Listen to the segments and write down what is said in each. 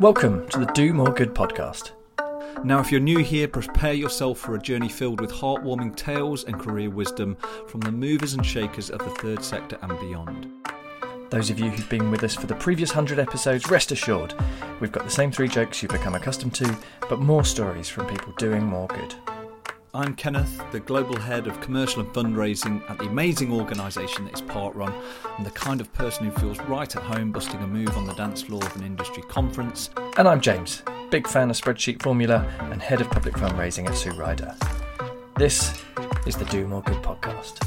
Welcome to the Do More Good podcast. Now, if you're new here, prepare yourself for a journey filled with heartwarming tales and career wisdom from the movers and shakers of the third sector and beyond. Those of you who've been with us for the previous 100 episodes, rest assured, we've got the same three jokes you've become accustomed to, but more stories from people doing more good. I'm Kenneth, the global head of commercial and fundraising at the amazing organisation that is Parkrun, and the kind of person who feels right at home busting a move on the dance floor of an industry conference. And I'm James, big fan of spreadsheet formula and head of public fundraising at Sue Ryder. This is the Do More Good podcast.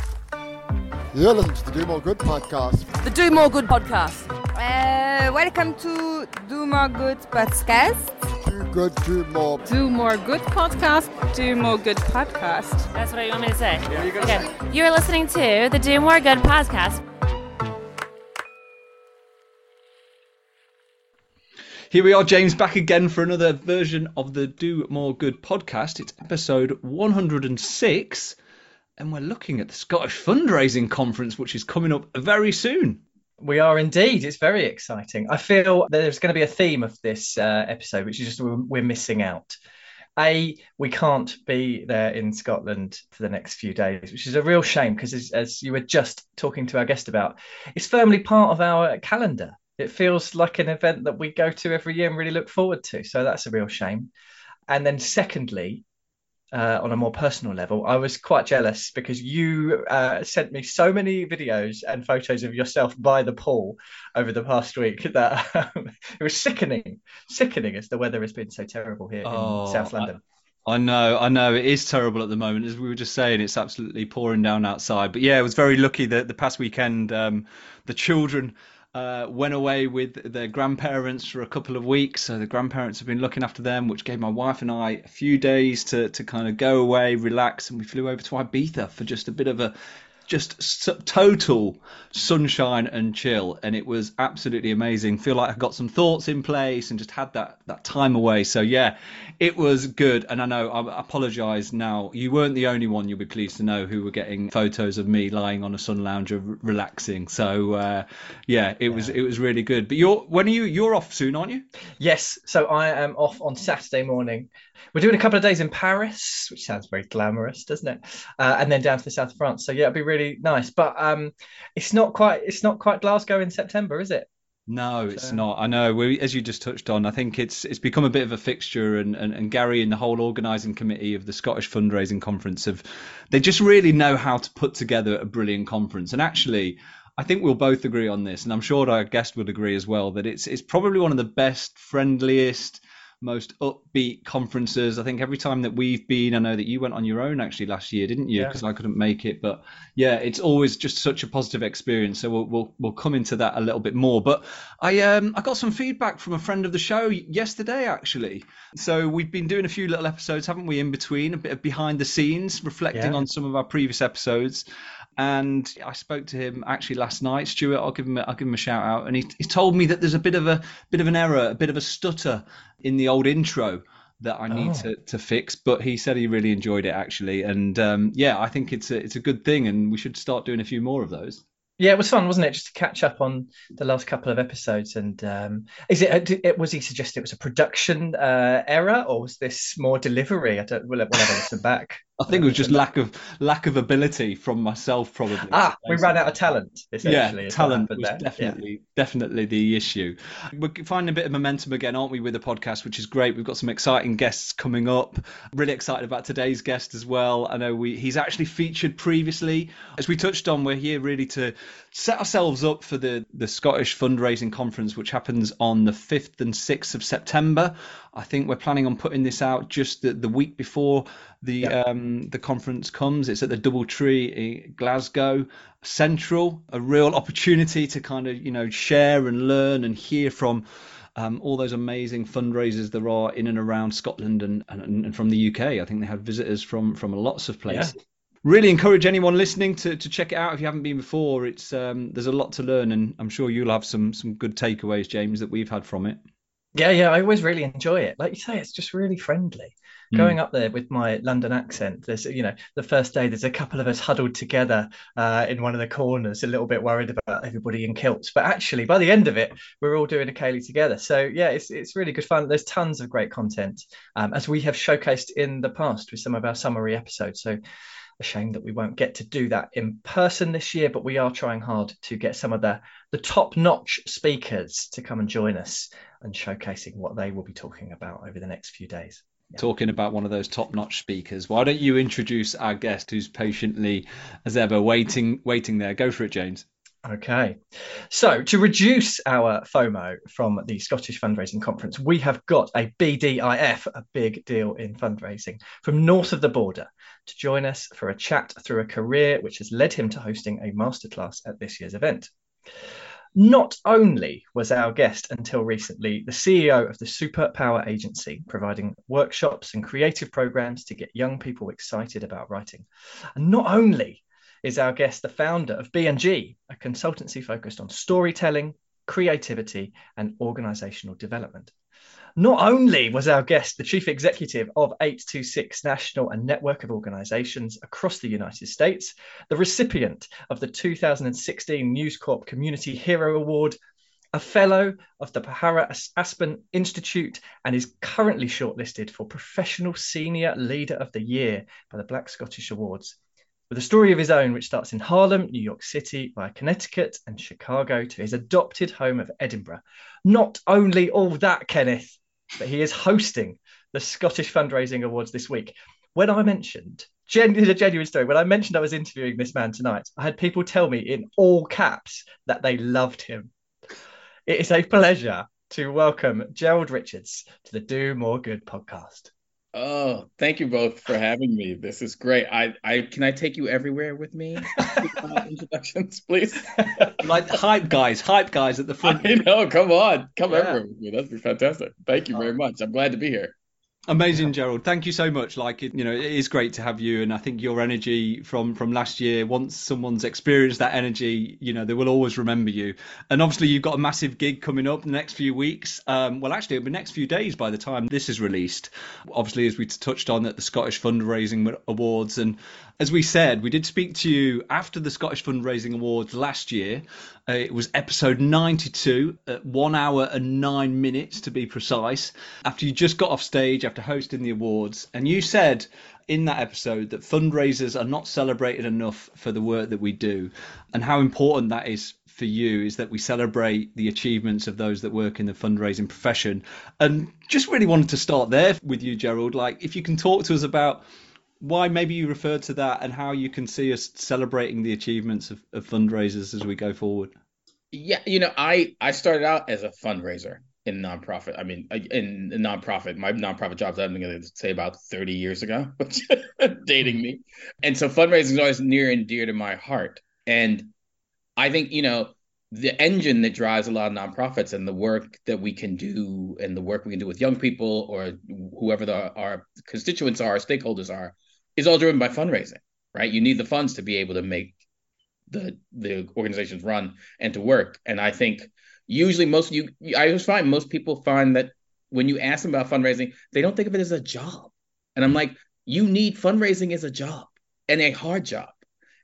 You're listening to the Do More Good podcast. The Do More Good podcast. Uh, welcome to Do More Good podcast. Do good, do more. Do More Good podcast. Do More Good podcast. That's what you want me to say. Yeah, you okay. Say. You're listening to the Do More Good podcast. Here we are, James, back again for another version of the Do More Good podcast. It's episode 106, and we're looking at the Scottish Fundraising Conference, which is coming up very soon. We are indeed. It's very exciting. I feel there's going to be a theme of this uh, episode, which is just we're, missing out. A, we can't be there in Scotland for the next few days, which is a real shame because, as, as, you were just talking to our guest about, it's firmly part of our calendar. It feels like an event that we go to every year and really look forward to. So that's a real shame. And then, secondly, uh, on a more personal level, I was quite jealous because you uh, sent me so many videos and photos of yourself by the pool over the past week that um, it was sickening, sickening as the weather has been so terrible here oh, in South London. I, I know, I know it is terrible at the moment. As we were just saying, it's absolutely pouring down outside. But yeah, I was very lucky that the past weekend um, the children uh, went away with their grandparents for a couple of weeks. So the grandparents have been looking after them, which gave my wife and I a few days to, to kind of go away, relax, and we flew over to Ibiza for just a bit of a just total sunshine and chill and it was absolutely amazing. Feel like i got some thoughts in place and just had that that time away. So yeah it was good. And i know i apologize now. You weren't the only one you'll be pleased to know who were getting photos of me lying on a sun lounger relaxing. So uh, yeah it yeah. was it was really good. But you're when are you you're off soon aren't you? Yes. So i am off on saturday morning we're doing a couple of days in Paris, which sounds very glamorous, doesn't it? Uh, and then down to the south of France. So yeah, it'd be really nice. But um, it's not quite it's not quite Glasgow in September, is it? No, it's so... not. I know. We, as you just touched on, I think it's it's become a bit of a fixture, and, and, and Gary and the whole organising committee of the Scottish Fundraising Conference have they just really know how to put together a brilliant conference. And actually, I think we'll both agree on this, and I'm sure our guest would agree as well that it's it's probably one of the best, friendliest most upbeat conferences. I think every time that we've been, I know that you went on your own actually last year, didn't you? Because yeah. I couldn't make it, but yeah, it's always just such a positive experience. So we'll, we'll we'll come into that a little bit more. But I um I got some feedback from a friend of the show yesterday actually. So we've been doing a few little episodes, haven't we? In between, a bit of behind the scenes, reflecting yeah. on some of our previous episodes and I spoke to him actually last night. Stuart, I'll give him a, I'll give him a shout out, and he, he told me that there's a bit of a bit of an error, a bit of a stutter in the old intro that I need oh. to, to fix. But he said he really enjoyed it actually, and um, yeah, I think it's a it's a good thing, and we should start doing a few more of those. Yeah, it was fun, wasn't it? Just to catch up on the last couple of episodes. And um, is it, it was he suggested it was a production uh, error or was this more delivery? I don't. We'll, we'll have a listen back. I think it was just lack of lack of ability from myself, probably. Ah, we ran out of talent. Yeah, talent was there. definitely yeah. definitely the issue. We're finding a bit of momentum again, aren't we, with the podcast, which is great. We've got some exciting guests coming up. Really excited about today's guest as well. I know we he's actually featured previously, as we touched on. We're here really to set ourselves up for the the Scottish fundraising conference, which happens on the fifth and sixth of September. I think we're planning on putting this out just the, the week before the um, the conference comes. It's at the DoubleTree in Glasgow Central. A real opportunity to kind of you know share and learn and hear from. Um, all those amazing fundraisers there are in and around Scotland and, and, and from the UK. I think they have visitors from from lots of places. Yeah really encourage anyone listening to, to check it out if you haven't been before. It's um, there's a lot to learn, and I'm sure you'll have some some good takeaways, James, that we've had from it. Yeah, yeah, I always really enjoy it. Like you say, it's just really friendly. Mm. Going up there with my London accent, there's, you know, the first day, there's a couple of us huddled together uh, in one of the corners, a little bit worried about everybody in kilts. But actually, by the end of it, we're all doing a ceilidh together. So yeah, it's it's really good fun. There's tons of great content, um, as we have showcased in the past with some of our summary episodes. So a shame that we won't get to do that in person this year, but we are trying hard to get some of the, the top notch speakers to come and join us and showcasing what they will be talking about over the next few days. Talking about one of those top notch speakers, why don't you introduce our guest who's patiently, as ever, waiting, waiting there? Go for it, James. Okay. So, to reduce our FOMO from the Scottish Fundraising Conference, we have got a BDIF, a big deal in fundraising, from north of the border to join us for a chat through a career which has led him to hosting a masterclass at this year's event. Not only was our guest until recently the CEO of the Superpower Agency, providing workshops and creative programs to get young people excited about writing, and not only is our guest the founder of B&G, a consultancy focused on storytelling, creativity, and organizational development. Not only was our guest the chief executive of 826 National and network of organizations across the United States, the recipient of the 2016 News Corp Community Hero Award, a fellow of the Pahara Aspen Institute, and is currently shortlisted for Professional Senior Leader of the Year by the Black Scottish Awards with a story of his own which starts in Harlem, New York City, via Connecticut and Chicago to his adopted home of Edinburgh. Not only all that, Kenneth, but he is hosting the Scottish Fundraising Awards this week. When I mentioned, gen- a genuine story, when I mentioned I was interviewing this man tonight, I had people tell me in all caps that they loved him. It is a pleasure to welcome Gerald Richards to the Do More Good podcast. Oh, thank you both for having me. This is great. I, I can I take you everywhere with me? introductions, please. like hype guys, hype guys at the front. I know. Come on, come yeah. everywhere with me. That'd be fantastic. Thank you very much. I'm glad to be here. Amazing, Gerald. Thank you so much. Like you know, it is great to have you, and I think your energy from from last year. Once someone's experienced that energy, you know, they will always remember you. And obviously, you've got a massive gig coming up in the next few weeks. Um, well, actually, it'll be next few days by the time this is released. Obviously, as we touched on at the Scottish Fundraising Awards, and as we said, we did speak to you after the Scottish Fundraising Awards last year. Uh, it was episode 92, at one hour and nine minutes to be precise, after you just got off stage after hosting the awards. And you said in that episode that fundraisers are not celebrated enough for the work that we do, and how important that is for you is that we celebrate the achievements of those that work in the fundraising profession. And just really wanted to start there with you, Gerald. Like, if you can talk to us about why maybe you referred to that and how you can see us celebrating the achievements of, of fundraisers as we go forward. Yeah, you know, I I started out as a fundraiser in nonprofit. I mean, uh, in, in nonprofit, my nonprofit jobs I'm going to say about 30 years ago, which dating me. And so fundraising is always near and dear to my heart. And I think, you know, the engine that drives a lot of nonprofits and the work that we can do and the work we can do with young people or whoever the, our constituents are, our stakeholders are, is all driven by fundraising, right? You need the funds to be able to make the the organizations run and to work. And I think usually most you I find most people find that when you ask them about fundraising, they don't think of it as a job. And I'm like, you need fundraising as a job and a hard job.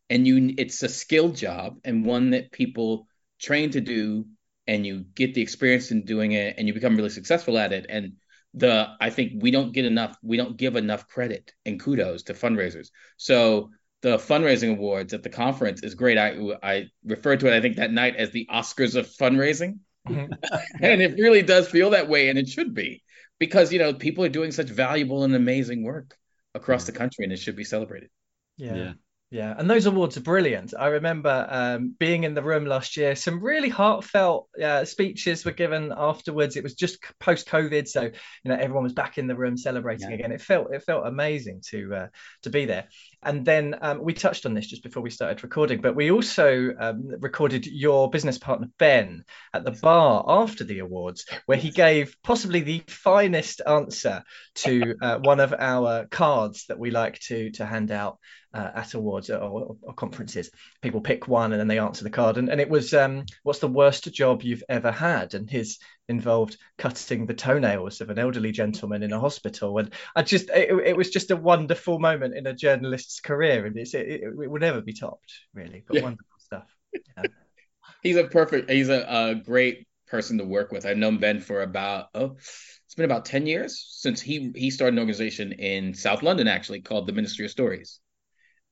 And you it's a skilled job and one that people train to do and you get the experience in doing it and you become really successful at it. And the I think we don't get enough we don't give enough credit and kudos to fundraisers. So the fundraising awards at the conference is great. I I referred to it I think that night as the Oscars of fundraising. Mm-hmm. and it really does feel that way and it should be because you know people are doing such valuable and amazing work across the country and it should be celebrated. Yeah. yeah. Yeah, and those awards are brilliant. I remember um, being in the room last year. Some really heartfelt uh, speeches were given afterwards. It was just post COVID, so you know everyone was back in the room celebrating yeah. again. It felt it felt amazing to uh, to be there. And then um, we touched on this just before we started recording, but we also um, recorded your business partner, Ben, at the bar after the awards, where he gave possibly the finest answer to uh, one of our cards that we like to, to hand out uh, at awards or, or, or, conferences. People pick one and then they answer the card. And, and it was, um, what's the worst job you've ever had? And his involved cutting the toenails of an elderly gentleman in a hospital. And I just, it, it was just a wonderful moment in a journalist's career. And it's, it, it, it will never be topped, really. But yeah. wonderful stuff. Yeah. he's a perfect, he's a, a great person to work with. I've known Ben for about, oh, it's been about 10 years since he he started an organization in South London actually called the Ministry of Stories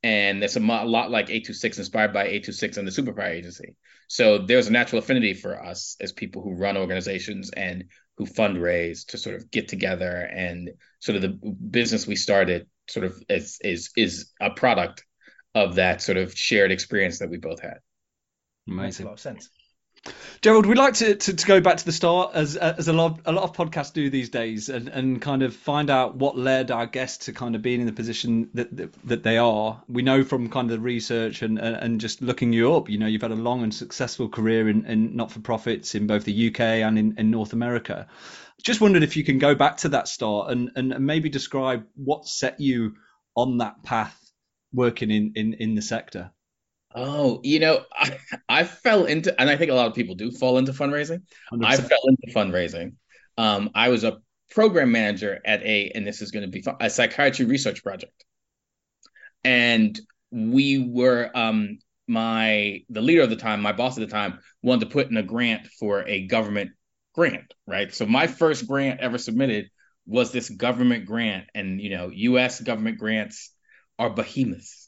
and it's a, lot like 826 inspired by 826 and the superpower agency. So there's a natural affinity for us as people who run organizations and who fundraise to sort of get together. And sort of the business we started sort of is is is a product of that sort of shared experience that we both had. Amazing Makes a lot of sense Gerald, we'd like to, to, to, go back to the start, as as a lot a lot of podcasts do these days, and, and kind of find out what led our guests to kind of being in the position that that, that they are. We know from kind of the research and, and, and just looking you up, you know, you've had a long and successful career in, in not for profits in both the UK and in, in North America. Just wondered if you can go back to that start and, and maybe describe what set you on that path working in, in, in the sector. Oh, you know, I, I fell into, and I think a lot of people do fall into fundraising. 100%. I fell into fundraising. Um, I was a program manager at a, and this is going to be fun, a psychiatry research project, and we were um, my the leader of the time, my boss at the time, wanted to put in a grant for a government grant, right? So my first grant ever submitted was this government grant, and you know, U.S. government grants are behemoths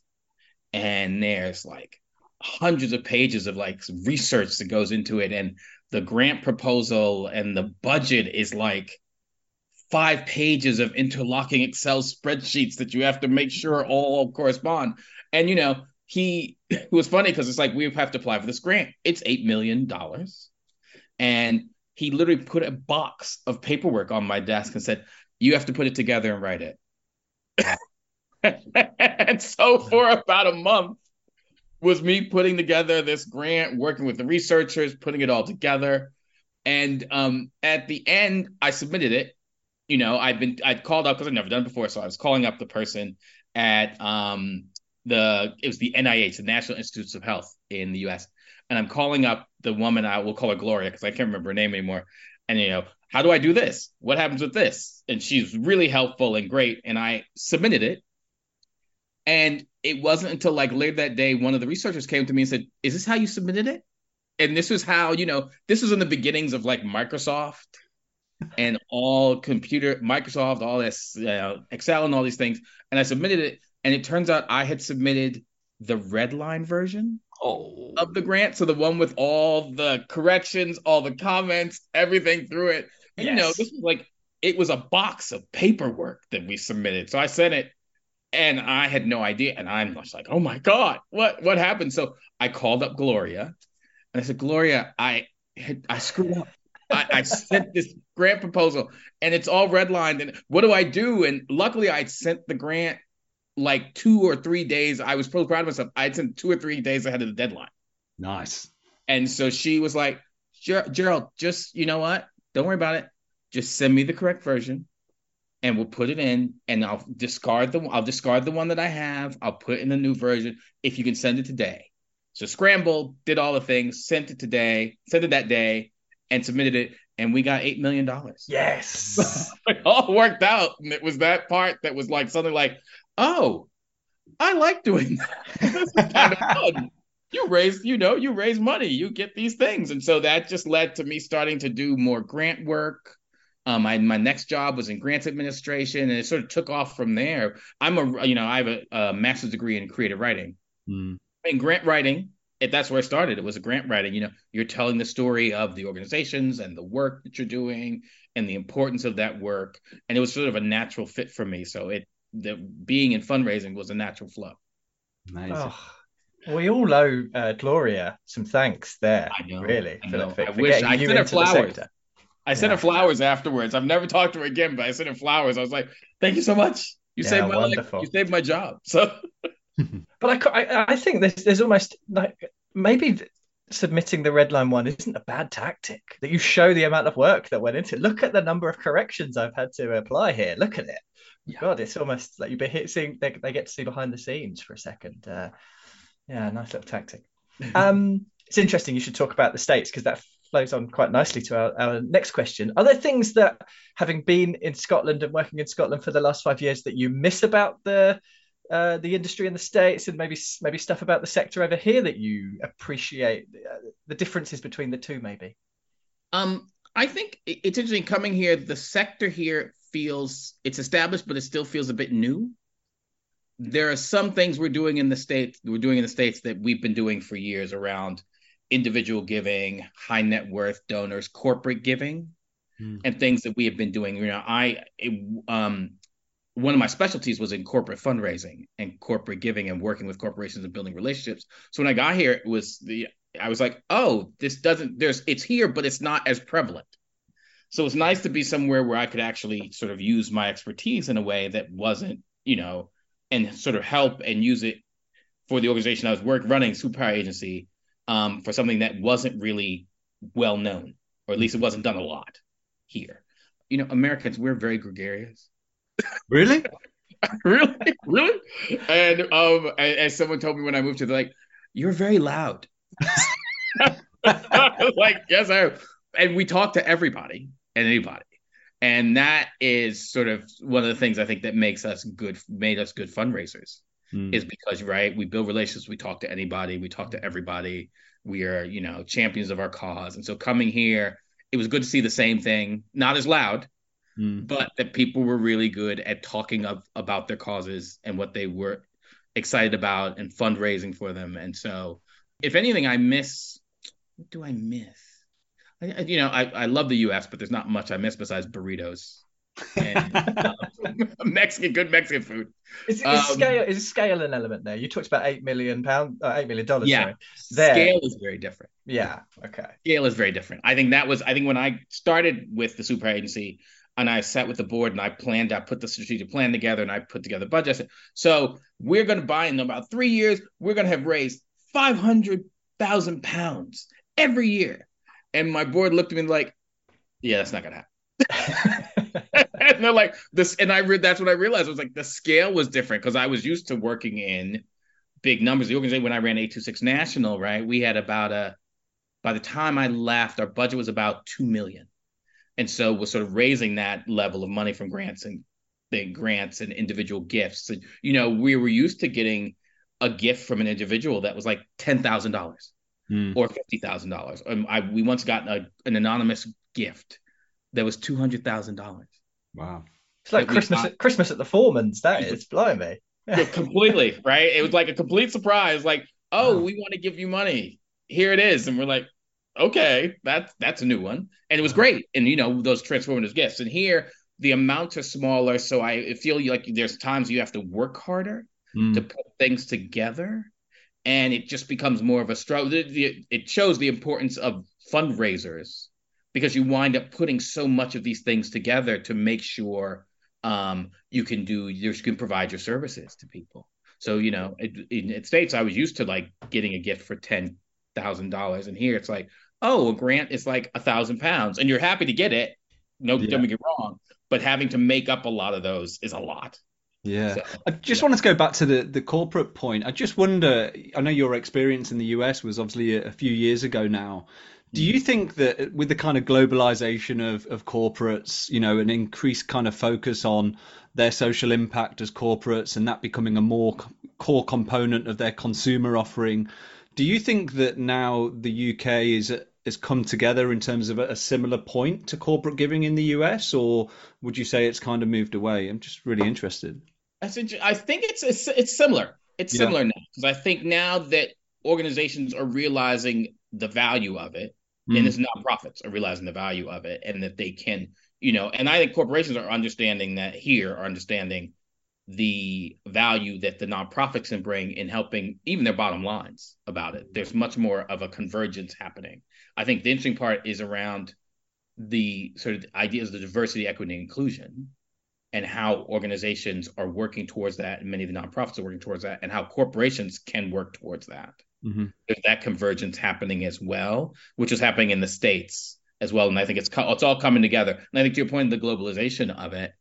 and there's like hundreds of pages of like research that goes into it and the grant proposal and the budget is like five pages of interlocking excel spreadsheets that you have to make sure all correspond. And you know he it was funny because it's like we have to apply for this grant. It's eight million dollars. And he literally put a box of paperwork on my desk and said you have to put it together and write it and so for about a month was me putting together this grant, working with the researchers, putting it all together. And um, at the end, I submitted it. You know, I've been I'd called up because I'd never done it before, so I was calling up the person at um, the it was the NIH, the National Institutes of Health in the U.S. And I'm calling up the woman. I will call her Gloria because I can't remember her name anymore. And you know, how do I do this? What happens with this? And she's really helpful and great. And I submitted it and it wasn't until like later that day, one of the researchers came to me and said, Is this how you submitted it? And this was how, you know, this was in the beginnings of like Microsoft and all computer, Microsoft, all this, uh, Excel and all these things. And I submitted it. And it turns out I had submitted the red line version oh. of the grant. So the one with all the corrections, all the comments, everything through it. And, yes. you know, this was like, it was a box of paperwork that we submitted. So I sent it and I had no idea. And I'm just like, oh my God, what what happened? So I called up Gloria and I said, Gloria, I had, I screwed up. I, I sent this grant proposal and it's all redlined. And what do I do? And luckily I sent the grant like two or three days. I was pretty proud of myself. I sent two or three days ahead of the deadline. Nice. And so she was like, Gerald, just you know what? Don't worry about it. Just send me the correct version and we'll put it in and I'll discard the I'll discard the one that I have. I'll put in the new version if you can send it today. So Scramble did all the things, sent it today, sent it that day, and submitted it, and we got eight million dollars. Yes. it all worked out. And it was that part that was like something like, oh, I like doing that. kind of fun. You raise, you know, you raise money, you get these things. And so that just led to me starting to do more grant work um, my my next job was in grants administration, and it sort of took off from there. I'm a you know I have a, a master's degree in creative writing. Mm. In grant writing, if that's where I started, it was a grant writing. You know, you're telling the story of the organizations and the work that you're doing and the importance of that work, and it was sort of a natural fit for me. So it the being in fundraising was a natural flow. Amazing. Oh. We all owe uh, Gloria some thanks there, I know, really, I, know. For, for I wish I sent her flowers. I sent yeah. her flowers afterwards. I've never talked to her again, but I sent her flowers. I was like, "Thank you so much. You Yeah, saved my life. You saved my job. So But I, I, I think there's, there's almost like maybe submitting the red line one isn't a bad tactic. That you show the amount of work that went into it. Look at the number of corrections I've had to apply here. Look at it. God, it's almost like you be hit, seeing they, they get to see behind the scenes for a second. Uh, yeah, nice little tactic. Um, it's interesting. You should talk about the states because that flows on quite nicely to our, our next question. Are there things that, having been in Scotland and working in Scotland for the last five years, that you miss about the uh, the industry in the states, and maybe maybe stuff about the sector over here that you appreciate uh, the differences between the two, maybe? Um, I think it's interesting coming here. The sector here feels it's established, but it still feels a bit new. There are some things we're doing in the states. We're doing in the states that we've been doing for years around individual giving, high net worth donors, corporate giving, Hmm. and things that we have been doing. You know, I it, um one of my specialties was in corporate fundraising and corporate giving and working with corporations and building relationships. So when I got here, it was the I was like, oh, this doesn't there's it's here, but it's not as prevalent. So it's nice to be somewhere where I could actually sort of use my expertise in a way that wasn't, you know, and sort of help and use it for the organization I was work running, Superpower Agency, um, for something that wasn't really well known, or at least it wasn't done a lot here. You know, Americans, we're very gregarious. Really? really, really. And um, as someone told me when I moved to, they're like, "You're very loud." Like, yes, I am. And we talk to everybody and anybody, and that is sort of one of the things I think that makes us good, made us good fundraisers, Hmm. is because right, we build relationships, we talk to anybody, we talk to everybody, we are you know champions of our cause, and so coming here, it was good to see the same thing, not as loud, Hmm. but that people were really good at talking of, about their causes and what they were excited about and fundraising for them. And so, if anything, I miss. What do I miss? I- you know, I, I love the U.S., but there's not much I miss besides burritos and um, Mexican, good Mexican food. Is, is Um, scale is scale an element there? You talked about eight million pound, uh, eight million dollars. Yeah. There. Scale is very different. Yeah. Okay. scale is very different. I think that was I think when I started with the super agency and I sat with the board and I planned, I put the strategic plan together and I put together budget. I said, so we're going to buy in about three years, we're going to have raised five hundred thousand pounds every year. And my board looked at me like, yeah, that's not going to happen. and they're like this, and I read that's what I realized. I was like, the scale was different because I was used to working in big numbers. The organization when I ran 826 National, right? We had about a by the time I left, our budget was about two million, and so we're sort of raising that level of money from grants and big grants and individual gifts. And you know, we were used to getting a gift from an individual that was like ten thousand dollars Hmm. or fifty thousand dollars. Um, I we once got a, an anonymous gift that was two hundred thousand dollars. Wow. It's like That Christmas. got- At, Christmas at the Foreman's. That is, blowing blimey. completely right. It was like a complete surprise. Like, oh, we want to give you money. Here it is, and we're like, okay, that's that's a new one, and it was great. And you know those transformative gifts. And here the amounts are smaller, so I feel like there's times you have to work harder Hmm. to put things together, and it just becomes more of a struggle. The- the- It shows the importance of fundraisers because you wind up putting so much of these things together to make sure um, you can do you can provide your services to people. So you know, it, in the states, I was used to like getting a gift for ten thousand dollars, and here it's like, oh, a grant is like a thousand pounds, and you're happy to get it. No, Yeah. don't get wrong, but having to make up a lot of those is a lot. Yeah. So, I just wanted to go back to the, the corporate point. I just wonder, I know your experience in the US was obviously a, a few years ago now. Do you think that with the kind of globalization of, of corporates, you know, an increased kind of focus on their social impact as corporates and that becoming a more core component of their consumer offering, do you think that now the UK is has come together in terms of a, a similar point to corporate giving in the US, or would you say it's kind of moved away? I'm just really interested. That's inter- I think it's it's, it's similar. It's Yeah. similar now because I think now that organizations are realizing the value of it, Mm. and it's nonprofits are realizing the value of it, and that they can, you know, and I think corporations are understanding that here are understanding the value that the nonprofits can bring in helping even their bottom lines about it. There's much more of a convergence happening. I think the interesting part is around the sort of ideas of diversity, equity, and inclusion and how organizations are working towards that, and many of the nonprofits are working towards that, and how corporations can work towards that. Mm-hmm. There's that convergence happening as well, which is happening in the states as well, and I think it's co- it's all coming together. And I think to your point, the globalization of it,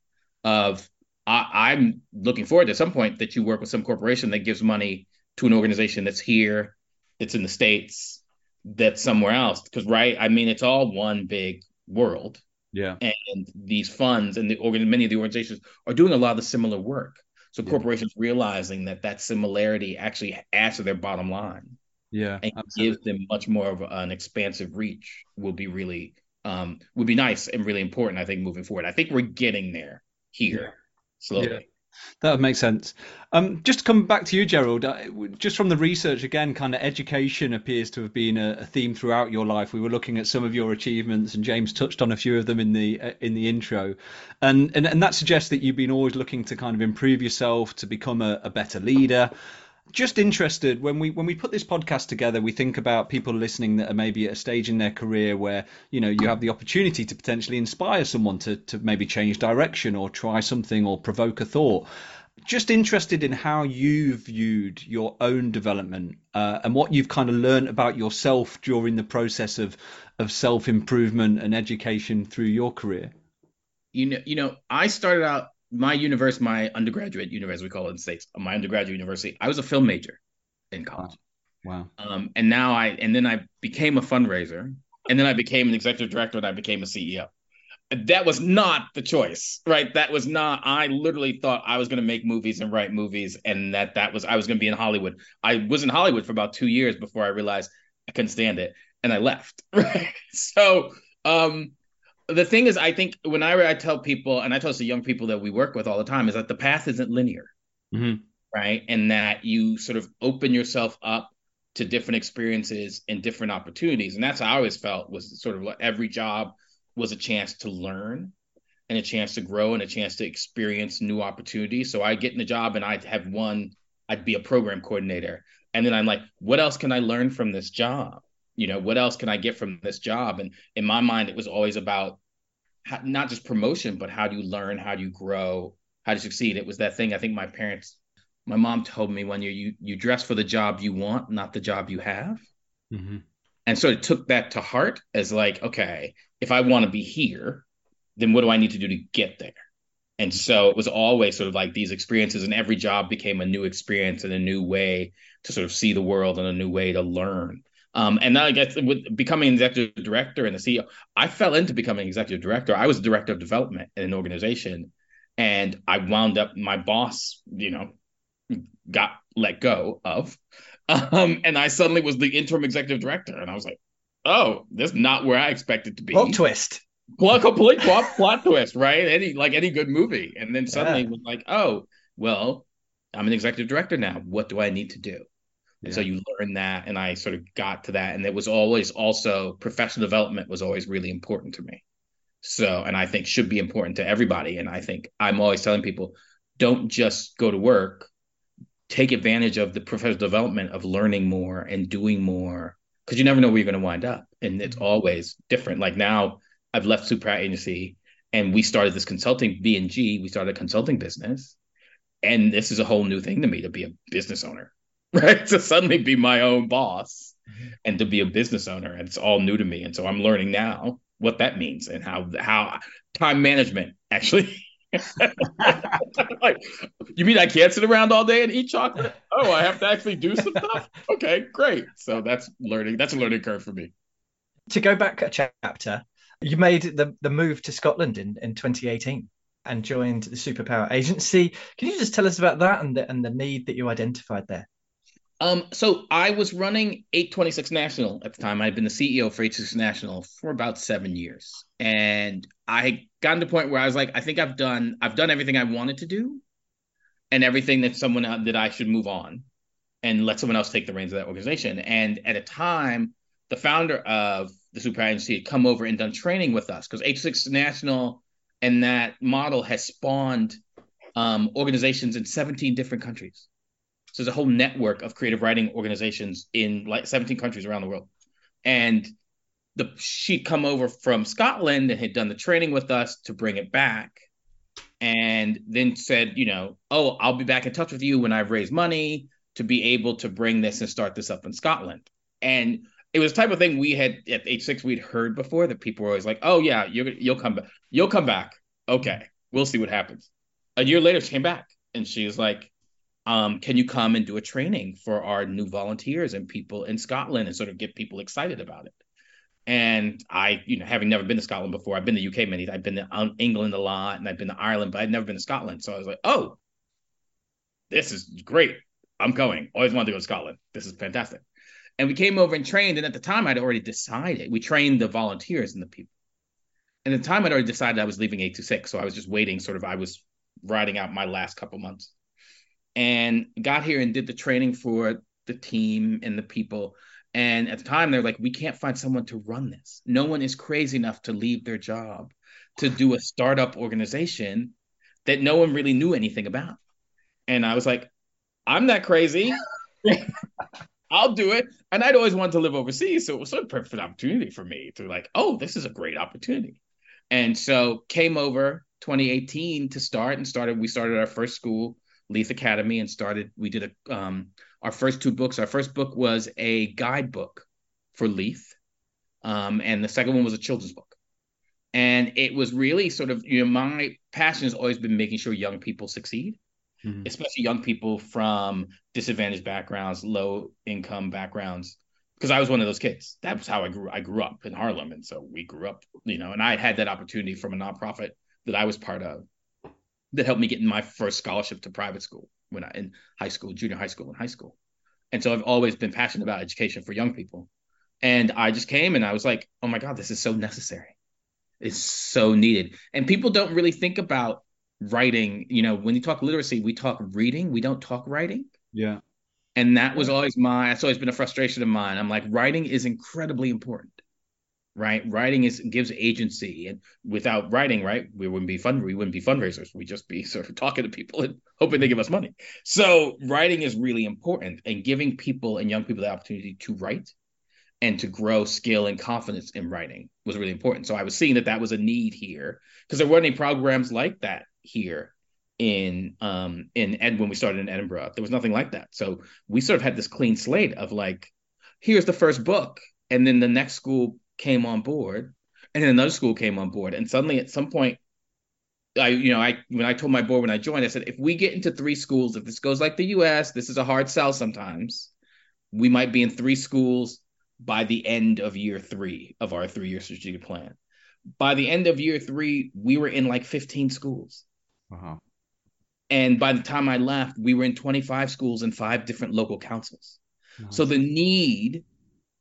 of I, I'm looking forward to some point that you work with some corporation that gives money to an organization that's here, that's in the states, that's somewhere else. Because right, I mean, it's all one big world Yeah. and these funds and the organ many of the organizations are doing a lot of the similar work so Yeah. corporations realizing that that similarity actually adds to their bottom line Yeah. and absolutely. gives them much more of an expansive reach will be really um would be nice and really important i think moving forward i think we're getting there here slowly Yeah. That would make sense. Um, just to come back to you, Gerald, uh, just from the research again, kind of education appears to have been a, a theme throughout your life. We were looking at some of your achievements, and James touched on a few of them in the uh, in the intro, and, and and that suggests that you've been always looking to kind of improve yourself, to become a, a better leader. Just interested when we when we put this podcast together, we think about people listening that are maybe at a stage in their career where you know you have the opportunity to potentially inspire someone to to maybe change direction or try something or provoke a thought. Just interested in how you viewed your own development uh, and what you've kind of learned about yourself during the process of of self improvement and education through your career. you know you know i started out my university my undergraduate university we call it in the states my undergraduate university i was a film major in college Wow. Um, and now I and then I became a fundraiser, and then I became an executive director, and I became a CEO. That was not the choice, right? That was not. I literally thought I was going to make movies and write movies, and that that was I was going to be in Hollywood. I was in Hollywood for about two years before I realized I couldn't stand it, and I left. Right. So, um, the thing is, I think when I I tell people, and I tell the young people that we work with all the time, is that the path isn't linear hmm right? And that you sort of open yourself up to different experiences and different opportunities. And that's how I always felt was sort of like every job was a chance to learn and a chance to grow and a chance to experience new opportunities. So I get in the job and I'd have one, I'd be a program coordinator. And then I'm like, what else can I learn from this job? You know, what else can I get from this job? And in my mind, it was always about how, not just promotion, but how do you learn? How do you grow? How do you succeed? It was that thing I think my parents my mom told me one year you you dress for the job you want not the job you have hmm and so I took that to heart as like okay if i want to be here then what do i need to do to get there and so it was always sort of like these experiences and every job became a new experience and a new way to sort of see the world and a new way to learn um, and now I guess with becoming an executive director and the CEO, I fell into becoming executive director. I was director of development in an organization, and I wound up my boss, you know, got let go of. Um, and I suddenly was the interim executive director. And I was like, oh, this is not where I expected to be. Plot twist. Plot, complete plot, plot twist, right? Any like any good movie. And then suddenly Yeah. was like, oh, well, I'm an executive director now. What do I need to do? And so you learn that, and I sort of got to that. And it was always also professional development was always really important to me. So, and I think should be important to everybody. And I think I'm always telling people, don't just go to work. Take advantage of the professional development of learning more and doing more, because you never know where you're going to wind up, and it's mm-hmm. always different. Like now, I've left Super Agency, and we started this consulting B and G. We started a consulting business, and this is a whole new thing to me to be a business owner, right? To suddenly be my own boss and to be a business owner, it's all new to me. And so I'm learning now what that means and how how time management actually. like, you mean I can't sit around all day and eat chocolate? Oh, I have to actually do some stuff. Okay, great. So that's learning. That's a learning curve for me. To go back a chapter, you made the, the move to Scotland in, in 2018 and joined the Superpower Agency. Can you just tell us about that and the, and the need that you identified there? Um, so I was running 826 National at the time. I'd been the CEO for 826 National for about seven years, and I had gotten to the point where I was like, I think I've done, I've done everything I wanted to do, and everything that someone uh, that I should move on, and let someone else take the reins of that organization. And at a time, the founder of the Super Agency had come over and done training with us because 826 National and that model has spawned um, organizations in 17 different countries. So there's a whole network of creative writing organizations in like 17 countries around the world. And the she'd come over from Scotland and had done the training with us to bring it back. and then said, you know, oh, I'll be back in touch with you when I've raised money to be able to bring this and start this up in Scotland. And it was the type of thing we had at age six we'd heard before that people were always like, oh yeah, you you'll come back, you'll come back. Okay, we'll see what happens. A year later, she came back and she was like, um, can you come and do a training for our new volunteers and people in Scotland and sort of get people excited about it? And I, you know, having never been to Scotland before, I've been to UK many. I've been to England a lot, and I've been to Ireland, but I'd never been to Scotland. So I was like, oh, this is great. I'm going. Always wanted to go to Scotland. This is fantastic. And we came over and trained. And at the time, I'd already decided we trained the volunteers and the people. And at the time, I'd already decided I was leaving 826. So I was just waiting, sort of, I was riding out my last couple months and got here and did the training for the team and the people. And at the time, they're like, we can't find someone to run this. No one is crazy enough to leave their job to do a startup organization that no one really knew anything about. And I was like, I'm not crazy. I'll do it. And I'd always wanted to live overseas. So it was sort of perfect opportunity for me to like, oh, this is a great opportunity. And so came over 2018 to start and started, we started our first school, Leith Academy, and started, we did a, um, our first two books. Our first book was a guidebook for Leith. Um, and the second one was a children's book. And it was really sort of, you know, my passion has always been making sure young people succeed mm-hmm. especially young people from disadvantaged backgrounds, low income backgrounds. Because I was one of those kids. That was how I grew. I grew up in Harlem, and so we grew up, you know. And I had that opportunity from a nonprofit that I was part of, that helped me get in my first scholarship to private school when I in high school, junior high school, and high school. And so I've always been passionate about education for young people. And I just came and I was like, oh my God, this is so necessary. It's so needed. And people don't really think about writing you know when you talk literacy we talk reading we don't talk writing yeah and that was always my it's always been a frustration of mine i'm like writing is incredibly important right writing is gives agency and without writing right we wouldn't be fund we wouldn't be fundraisers we'd just be sort of talking to people and hoping they give us money so writing is really important and giving people and young people the opportunity to write and to grow skill and confidence in writing was really important so i was seeing that that was a need here because there weren't any programs like that here in um in Ed when we started in Edinburgh. There was nothing like that. So we sort of had this clean slate of like, here's the first book, and then the next school came on board, and then another school came on board, and suddenly at some point. I, you know, I when I told my board when I joined, I said if we get into three schools, if this goes like the U.S., this is a hard sell sometimes. We might be in three schools by the end of year three of our three-year strategic plan. By the end of year three, we were in like 15 schools. Uh-huh. And by the time I left, we were in 25 schools and five different local councils. Nice. So the need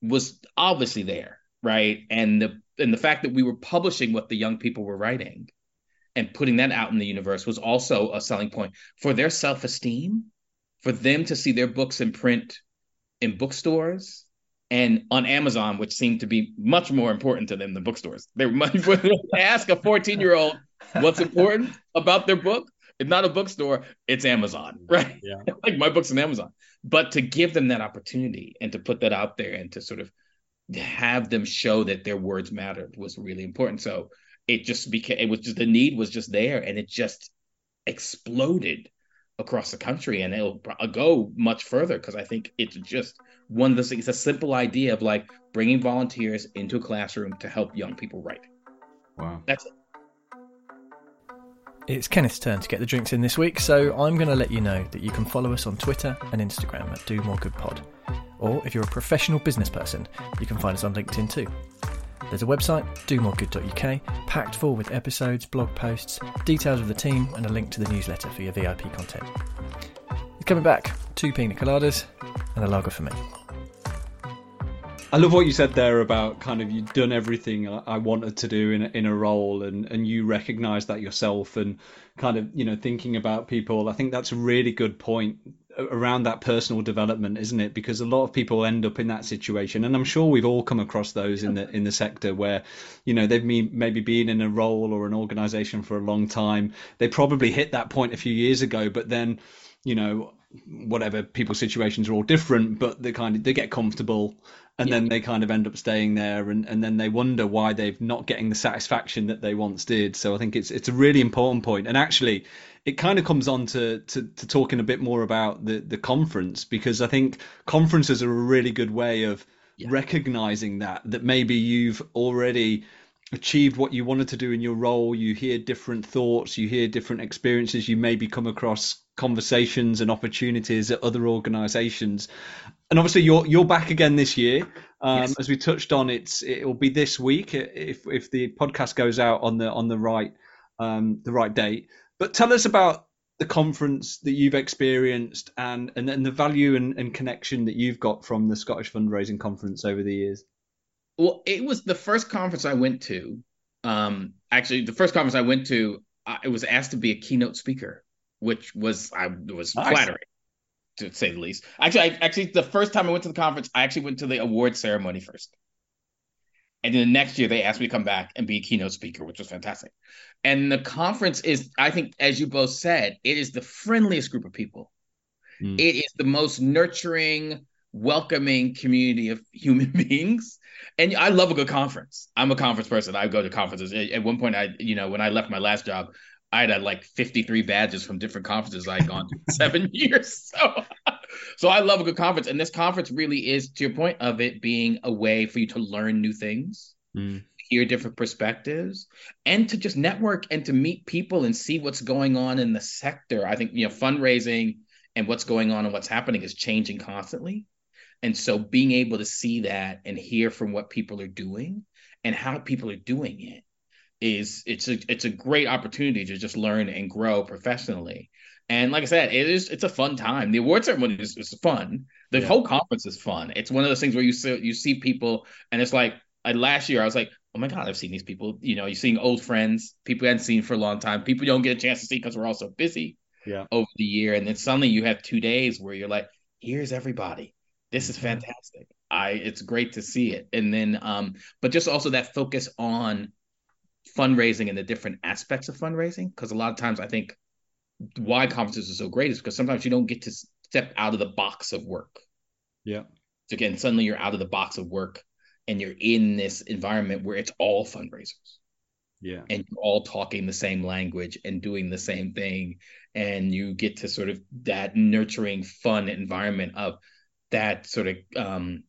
was obviously there, right? And the and the fact that we were publishing what the young people were writing and putting that out in the universe was also a selling point for their self-esteem, for them to see their books in print in bookstores and on Amazon, which seemed to be much more important to them than bookstores. They ask a 14 year old what's important about their book. It's not a bookstore, it's Amazon, right? Yeah. like my book's on Amazon. But to give them that opportunity and to put that out there and to sort of have them show that their words mattered was really important. So it just became it was just the need was just there and it just exploded across the country and it'll uh, go much further because I think it's just one of the things. It's a simple idea of like bringing volunteers into a classroom to help young people write. Wow, that's it. It's Kenneth's turn to get the drinks in this week, so I'm going to let you know that you can follow us on Twitter and Instagram at Do More Good Pod. Or if you're a professional business person, you can find us on LinkedIn too. There's a website, domoregood.uk, packed full with episodes, blog posts, details of the team, and a link to the newsletter for your VIP content. It's coming back two pina coladas and a lager for me. I love what you said there about kind of you've done everything I wanted to do in a, in a role, and and you recognise that yourself, and kind of you know thinking about people. I think that's a really good point around that personal development, isn't it? Because a lot of people end up in that situation, and I'm sure we've all come across those in the in the sector where, you know, they've been, maybe been in a role or an organisation for a long time. They probably hit that point a few years ago, but then, you know, whatever people's situations are all different, but they kind of they get comfortable and Yeah. then they kind of end up staying there and, and then they wonder why they've not getting the satisfaction that they once did so i think it's it's a really important point and actually it kind of comes on to, to, to talking a bit more about the, the conference because i think conferences are a really good way of Yeah. recognizing that that maybe you've already achieved what you wanted to do in your role you hear different thoughts you hear different experiences you maybe come across conversations and opportunities at other organizations and obviously you're you're back again this year um, Yes. as we touched on it's it will be this week if if the podcast goes out on the on the right um, the right date but tell us about the conference that you've experienced and and, and the value and, and connection that you've got from the Scottish fundraising conference over the years Well, it was the first conference I went to. Um, actually, the first conference I went to, I was asked to be a keynote speaker, which was I was Nice. flattering, to say the least. Actually, I, actually, the first time I went to the conference, I actually went to the award ceremony first, and then the next year they asked me to come back and be a keynote speaker, which was fantastic. And the conference is, I think, as you both said, it is the friendliest group of people. Mm. It is the most nurturing, welcoming community of human beings. And I love a good conference. I'm a conference person. I go to conferences. At one point, I, you know, when I left my last job, I had uh, like 53 badges from different conferences I'd gone to seven years. So, so I love a good conference. And this conference really is, to your point of it being a way for you to learn new things Mm. hear different perspectives and to just network and to meet people and see what's going on in the sector. I think, you know, fundraising and what's going on and what's happening is changing constantly. And so being able to see that and hear from what people are doing and how people are doing it is it's a it's a great opportunity to just learn and grow professionally. And like I said, it is it's a fun time. The award ceremony is, is fun. The Yeah. whole conference is fun. It's one of those things where you see you see people and it's like last year I was like, oh my god, I've seen these people. You know, you're seeing old friends, people you hadn't seen for a long time, people you don't get a chance to see because we're all so busy Yeah. over the year. And then suddenly you have two days where you're like, here's everybody. This is fantastic. I it's great to see it. And then um, but just also that focus on fundraising and the different aspects of fundraising. Because a lot of times I think why conferences are so great is because sometimes you don't get to step out of the box of work. Yeah. So again, suddenly you're out of the box of work and you're in this environment where it's all fundraisers Yeah. and you're all talking the same language and doing the same thing and you get to sort of that nurturing fun environment of that sort of um,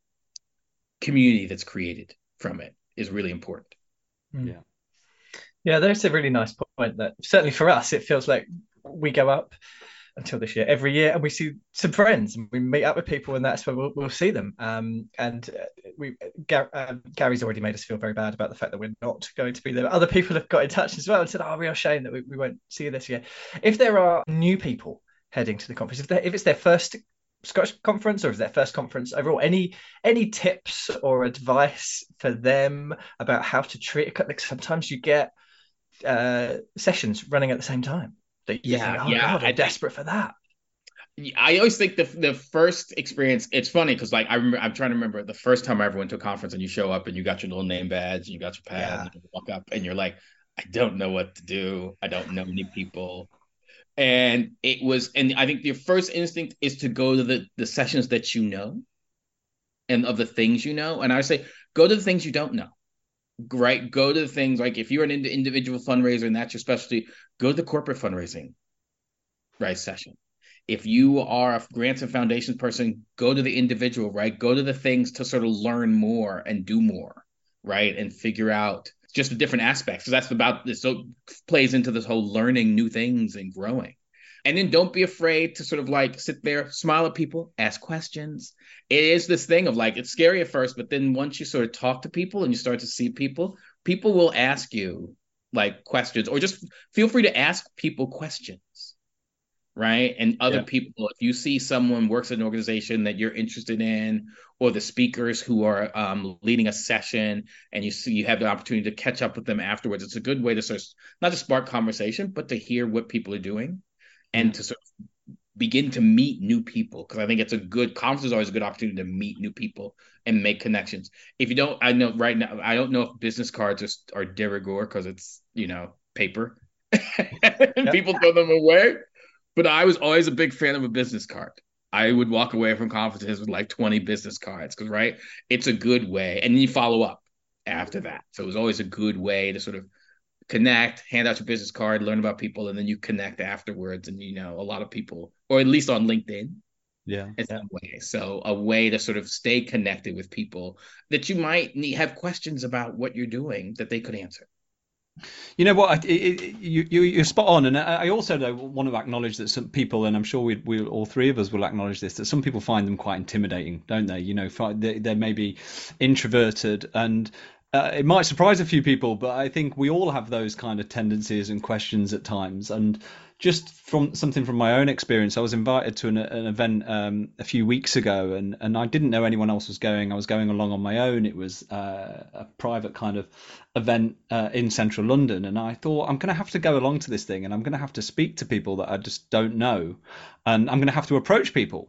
community that's created from it is really important Yeah, Yeah, that's a really nice point. That certainly for us, it feels like we go up until this year every year, and we see some friends, and we meet up with people, and that's where we'll, we'll see them. Um, and uh, we, Gar- um, Gary's already made us feel very bad about the fact that we're not going to be there. Other people have got in touch as well and said, "Oh, real shame that we, we won't see you this year." If there are new people heading to the conference, if, if it's their first Scottish conference or is their first conference overall, any any tips or advice for them about how to treat? Like sometimes you get uh, sessions running at the same time. That you Yeah, think, oh yeah, god, I'm I- desperate for that. I always think the the first experience. It's funny because like I remember, I'm trying to remember the first time I ever went to a conference and you show up and you got your little name badge and you got your pad Yeah. and you walk up and you're like, I don't know what to do. I don't know any people. And it was, and I think your first instinct is to go to the the sessions that you know, and of the things you know. And I say, go to the things you don't know. Right, go to the things like if you're an ind- individual fundraiser and that's your specialty, go to the corporate fundraising, right session if you are a grants and foundations person, go to the individual, right? Go to the things to sort of learn more and do more, right? And figure out just the different aspects. Because that's about this so plays into this whole learning new things and growing. And then don't be afraid to sort of like sit there, smile at people, ask questions. It is this thing of like it's scary at first, but then once you sort of talk to people and you start to see people, people will ask you like questions or just feel free to ask people questions right? And other Yeah. people, if you see someone works in an organization that you're interested in, or the speakers who are um, leading a session, and you see you have the opportunity to catch up with them afterwards, it's a good way to sort of not to spark conversation, but to hear what people are doing, and to sort of begin to meet new people. Because I think it's a good conference is always a good opportunity to meet new people and make connections. If you don't, I know right now, I don't know if business cards are, are de rigueur because it's you know paper, and people throw them away but I was always a big fan of a business card. I would walk away from conferences with like 20 business cards because, right, it's a good way. And you follow up after that. So it was always a good way to sort of connect, hand out your business card, learn about people, and then you connect afterwards. And, you know, a lot of people, or at least on LinkedIn, yeah. in some way. So a way to sort of stay connected with people that you might need, have questions about what you're doing that they could answer. You know what? It, it, you, you are spot on, and I also though want to acknowledge that some people, and I'm sure we we all three of us will acknowledge this, that some people find them quite intimidating, don't they? You know, they, they may be introverted, and uh, it might surprise a few people, but I think we all have those kind of tendencies and questions at times, and just from something from my own experience, I was invited to an, an event um, a few weeks ago, and, and I didn't know anyone else was going. I was going along on my own. It was uh, a private kind of event uh, in central London, and I thought I'm going to have to go along to this thing, and I'm going to have to speak to people that I just don't know, and I'm going to have to approach people.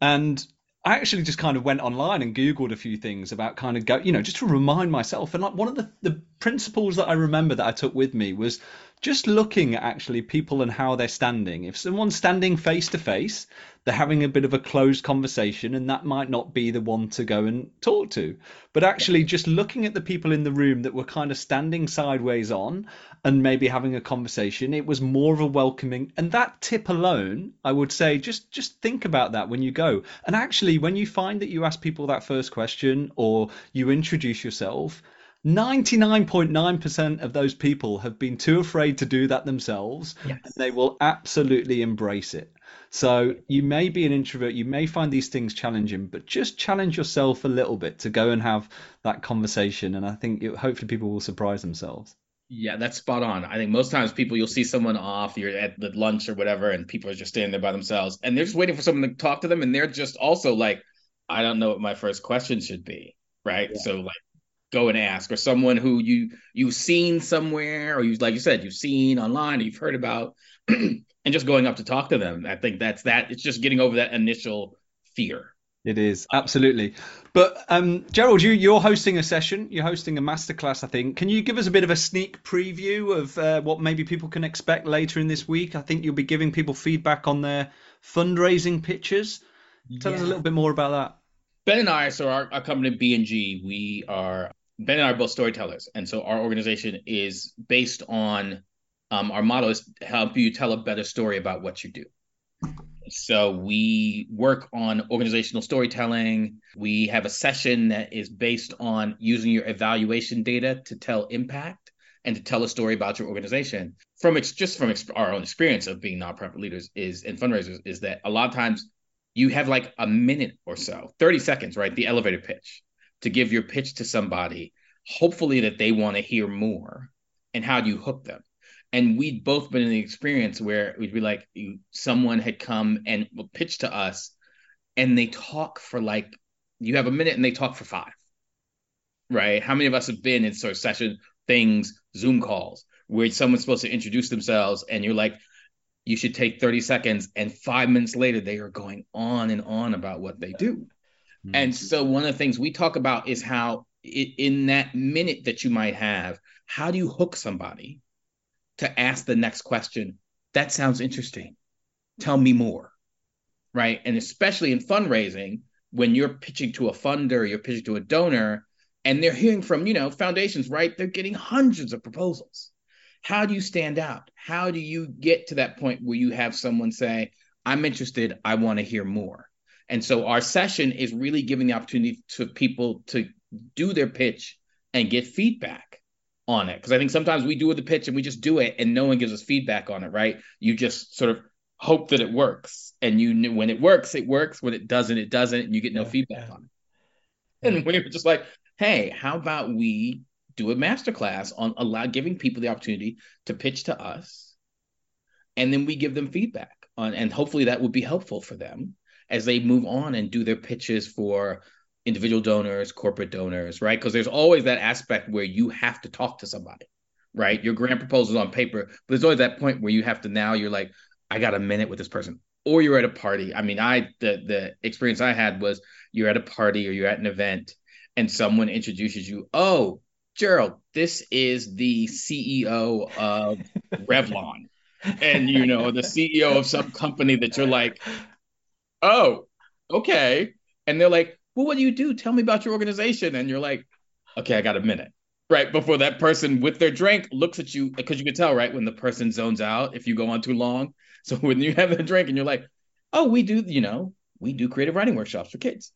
And I actually just kind of went online and Googled a few things about kind of go, you know, just to remind myself. And like one of the, the principles that I remember that I took with me was just looking at actually people and how they're standing. If someone's standing face to face, they're having a bit of a closed conversation, and that might not be the one to go and talk to. But actually, just looking at the people in the room that were kind of standing sideways on and maybe having a conversation, it was more of a welcoming. And that tip alone, I would say, just just think about that when you go. And actually, when you find that you ask people that first question or you introduce yourself, 99.9% of those people have been too afraid to do that themselves yes. and they will absolutely embrace it so you may be an introvert you may find these things challenging but just challenge yourself a little bit to go and have that conversation and i think it, hopefully people will surprise themselves yeah that's spot on i think most times people you'll see someone off you're at the lunch or whatever and people are just standing there by themselves and they're just waiting for someone to talk to them and they're just also like i don't know what my first question should be right yeah. so like go and ask or someone who you you've seen somewhere or you like you said you've seen online or you've heard about and just going up to talk to them. I think that's that it's just getting over that initial fear. It is absolutely. But um, gerald you you're hosting a session you're hosting a masterclass i think. Can you give us a bit of a sneak preview of uh, what maybe people can expect later in this week? I think you'll be giving people feedback on their fundraising pitches. Tell yeah. us a little bit more about that. Ben and I, so our, our company B&G, we are Ben and I are both storytellers, and so our organization is based on um, our motto is help you tell a better story about what you do. So we work on organizational storytelling. We have a session that is based on using your evaluation data to tell impact and to tell a story about your organization. From ex- just from ex- our own experience of being nonprofit leaders is and fundraisers is that a lot of times you have like a minute or so, 30 seconds, right? The elevator pitch to give your pitch to somebody, hopefully that they want to hear more, and how do you hook them? And we'd both been in the experience where we'd be like, someone had come and pitched to us, and they talk for like, you have a minute and they talk for five, right? How many of us have been in sort of session things, Zoom calls, where someone's supposed to introduce themselves, and you're like, you should take 30 seconds, and five minutes later, they are going on and on about what they do. Mm-hmm. And so one of the things we talk about is how it, in that minute that you might have, how do you hook somebody to ask the next question? That sounds interesting. Tell me more. Right. And especially in fundraising, when you're pitching to a funder, you're pitching to a donor, and they're hearing from, you know, foundations, right? They're getting hundreds of proposals. How do you stand out? How do you get to that point where you have someone say, I'm interested, I want to hear more? And so our session is really giving the opportunity to people to do their pitch and get feedback on it. Because I think sometimes we do the pitch and we just do it and no one gives us feedback on it, right? You just sort of hope that it works. And you when it works, it works. When it doesn't, it doesn't, and you get no yeah, feedback yeah. on it. And we were just like, hey, how about we do a masterclass on allow giving people the opportunity to pitch to us and then we give them feedback on and hopefully that would be helpful for them as they move on and do their pitches for individual donors, corporate donors, right? Because there's always that aspect where you have to talk to somebody, right? Your grant proposal is on paper, but there's always that point where you have to now you're like, I got a minute with this person. Or you're at a party. I mean, I the the experience I had was you're at a party or you're at an event and someone introduces you, oh, Gerald, this is the CEO of Revlon. and you know, the CEO of some company that you're like, oh, okay. And they're like, well, what do you do? Tell me about your organization. And you're like, okay, I got a minute. Right before that person with their drink looks at you, because you can tell, right, when the person zones out if you go on too long. So when you have the drink and you're like, oh, we do, you know, we do creative writing workshops for kids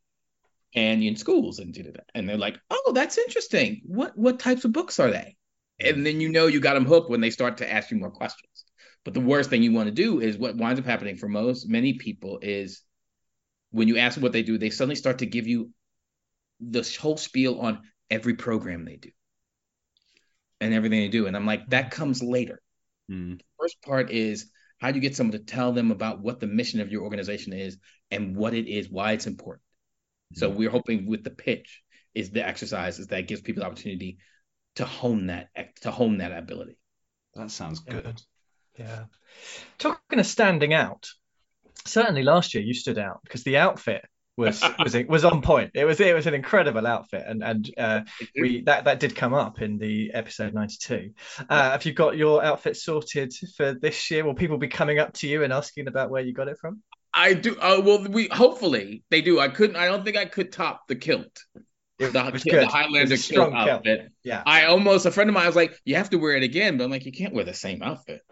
and in schools and do that. And they're like, oh, that's interesting. What what types of books are they? And then you know you got them hooked when they start to ask you more questions. But the worst thing you want to do is what winds up happening for most many people is when you ask them what they do, they suddenly start to give you the whole spiel on every program they do and everything they do. And I'm like, that comes later. Mm. The first part is how do you get someone to tell them about what the mission of your organization is and what it is, why it's important? So we're hoping with the pitch is the exercise is that gives people the opportunity to hone that to hone that ability. That sounds good. Yeah. Talking of standing out, certainly last year you stood out because the outfit was was was on point. It was it was an incredible outfit, and and uh, we that that did come up in the episode ninety two. Uh, have you got your outfit sorted for this year? Will people be coming up to you and asking about where you got it from? I do. Uh, well, we hopefully they do. I couldn't. I don't think I could top the kilt. It The, was the. Highlander was kilt strong kilt. outfit. Yeah. I almost a friend of mine was like, "You have to wear it again," but I'm like, "You can't wear the same outfit."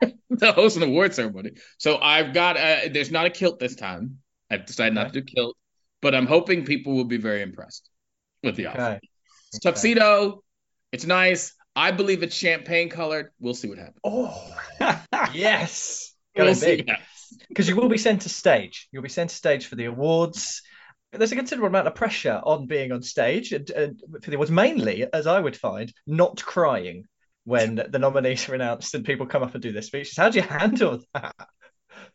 the host an award ceremony. So I've got. Uh, there's not a kilt this time. I've decided not to do kilt, but I'm hoping people will be very impressed with the outfit. Okay. It's tuxedo. It's nice. I believe it's champagne colored. We'll see what happens. Oh yes. We'll see big. what happens. because you will be sent to stage. You'll be sent to stage for the awards. There's a considerable amount of pressure on being on stage, and, and for the awards, mainly, as I would find, not crying when the nominees are announced and people come up and do their speeches. How do you handle that?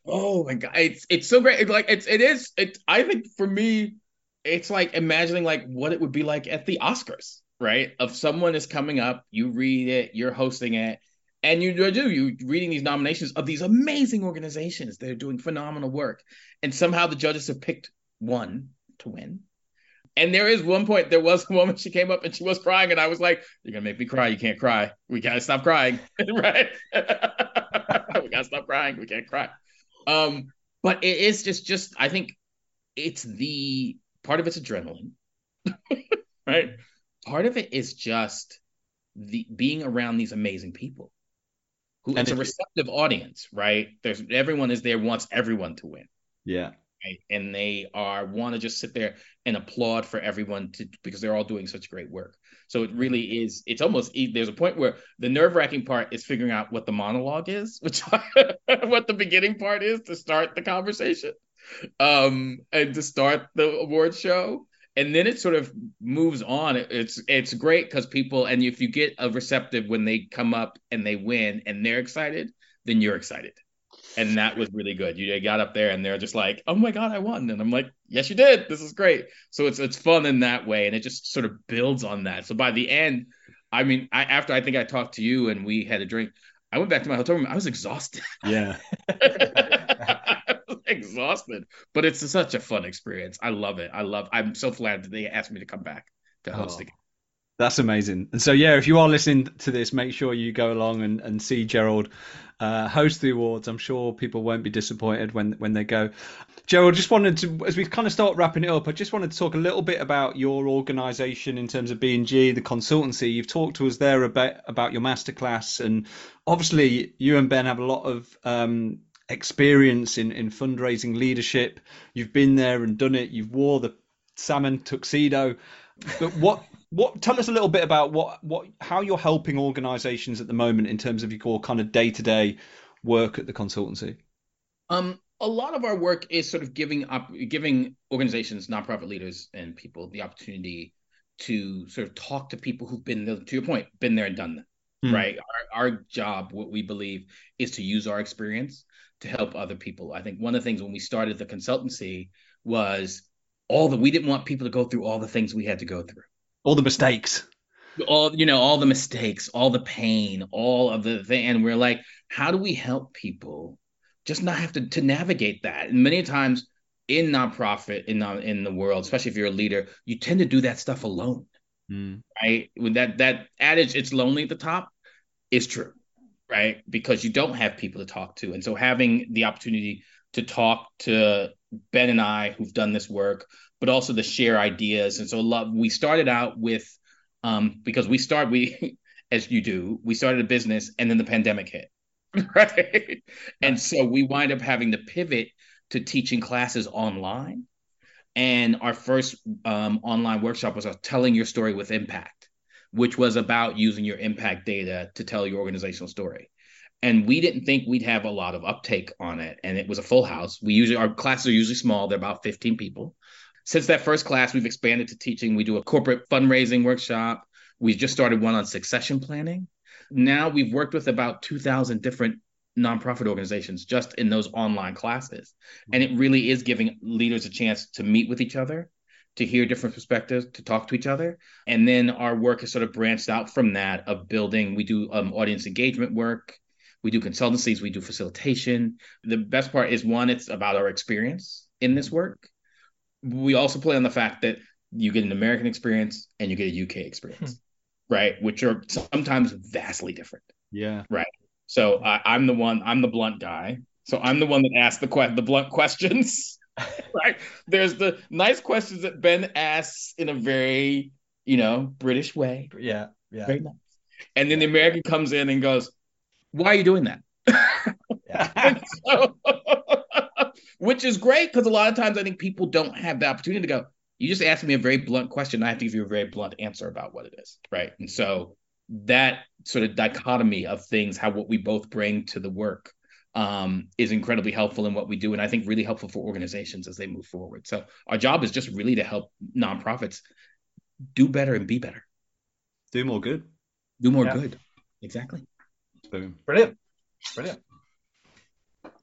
Oh my god, it's it's so great. Like it's it is. It I think for me, it's like imagining like what it would be like at the Oscars, right? Of someone is coming up, you read it, you're hosting it, and you do you reading these nominations of these amazing organizations that are doing phenomenal work, and somehow the judges have picked one to win. And there is one point, there was a woman, she came up and she was crying, and I was like, You're gonna make me cry. You can't cry. We gotta stop crying. right? we gotta stop crying. We can't cry. Um, but it is just just I think it's the part of it's adrenaline, right? Part of it is just the being around these amazing people. Who And it's a receptive audience, right? There's everyone is there wants everyone to win Yeah. And they are want to just sit there and applaud for everyone to because they're all doing such great work. So it really is. It's almost there's a point where the nerve wracking part is figuring out what the monologue is, which what the beginning part is to start the conversation, um, and to start the award show. And then it sort of moves on. It's it's great because people and if you get a receptive when they come up and they win and they're excited, then you're excited and that was really good. You got up there and they're just like, "Oh my god, I won!" And I'm like, "Yes, you did. This is great." So it's it's fun in that way, and it just sort of builds on that. So by the end, I mean, I, after I think I talked to you and we had a drink, I went back to my hotel room. I was exhausted. Yeah. I was exhausted, but it's such a fun experience. I love it. I love. I'm so glad that they asked me to come back to host Oh. again. That's amazing. And so, yeah, if you are listening to this, make sure you go along and, and see Gerald uh, host the awards. I'm sure people won't be disappointed when when they go. Gerald, just wanted to, as we kind of start wrapping it up, I just wanted to talk a little bit about your organisation in terms of B&G, the consultancy. You've talked to us there about about your masterclass, and obviously you and Ben have a lot of um, experience in in fundraising leadership. You've been there and done it. You've wore the salmon tuxedo. But what what tell us a little bit about what what how you're helping organizations at the moment in terms of your kind of day-to-day work at the consultancy Um, a lot of our work is sort of giving up, giving organizations, nonprofit leaders, and people the opportunity to sort of talk to people who've been there, to your point, been there and done that. Hmm. Right. Our, our job, what we believe, is to use our experience to help other people. I think one of the things when we started the consultancy was all the we didn't want people to go through all the things we had to go through all the mistakes. All you know all the mistakes all the pain all of the thing and we're like how do we help people just not have to to navigate that? And many times in nonprofit in non- in the world especially if you're a leader you tend to do that stuff alone Hmm. right? When that that adage it's lonely at the top is true right? Because you don't have people to talk to. And so having the opportunity to talk to Ben and I who've done this work, but also to share ideas. And so love we started out with um because we start we as you do, we started a business and then the pandemic hit. Right. And so we wind up having to pivot to teaching classes online. And our first um, online workshop was telling your story with impact, which was about using your impact data to tell your organizational story and we didn't think we'd have a lot of uptake on it and it was a full house we usually our classes are usually small they're about 15 people since that first class we've expanded to teaching. We do a corporate fundraising workshop. We just started one on succession planning. Now we've worked with about 2000 different nonprofit organizations just in those online classes. And it really is giving leaders a chance to meet with each other to hear different perspectives to talk to each other. And then our work has sort of branched out from that of building. We do um, audience engagement work. We do consultancies, we do facilitation. The best part is one, it's about our experience in this work. We also play on the fact that you get an American experience and you get a UK experience, hmm. right? Which are sometimes vastly different. Yeah. Right. So I, am the one, I'm the blunt guy. So I'm the one that asks the que- the blunt questions. right. There's the nice questions that Ben asks in a very, you know, British way. Yeah. Yeah. Very nice. And then the American comes in and goes, why are you doing that? so, which is great because a lot of times I think people don't have the opportunity to go, you just asked me a very blunt question. I have to give you a very blunt answer about what it is. Right. And so that sort of dichotomy of things, how what we both bring to the work um, is incredibly helpful in what we do. And I think really helpful for organizations as they move forward. So our job is just really to help nonprofits do better and be better. Do more good. Do more yeah. good. Exactly. Boom. Brilliant. Brilliant.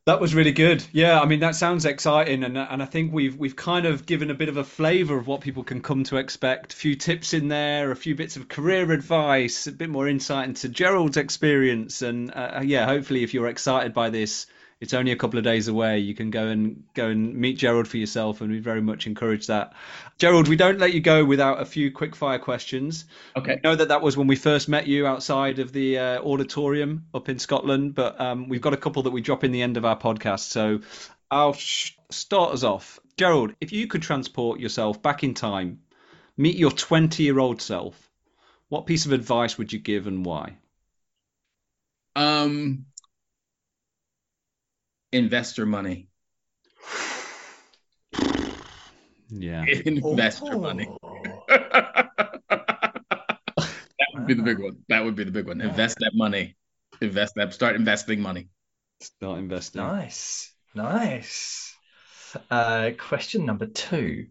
That was really good. Yeah, I mean that sounds exciting, and and I think we've we've kind of given a bit of a flavour of what people can come to expect. A few tips in there, a few bits of career advice, a bit more insight into Gerald's experience, and uh, yeah, hopefully if you're excited by this, it's only a couple of days away. You can go and go and meet Gerald for yourself, and we very much encourage that. Gerald, we don't let you go without a few quick fire questions. Okay. I know that that was when we first met you outside of the uh, auditorium up in Scotland, but um, we've got a couple that we drop in the end of our podcast. So I'll sh- start us off. Gerald, if you could transport yourself back in time, meet your 20 year old self, what piece of advice would you give and why? Um, investor money. Yeah. Investor oh. money. that would be the big one. That would be the big one. Invest that money. Invest that. Start investing money. Start investing. Nice. Nice. Uh, question number two.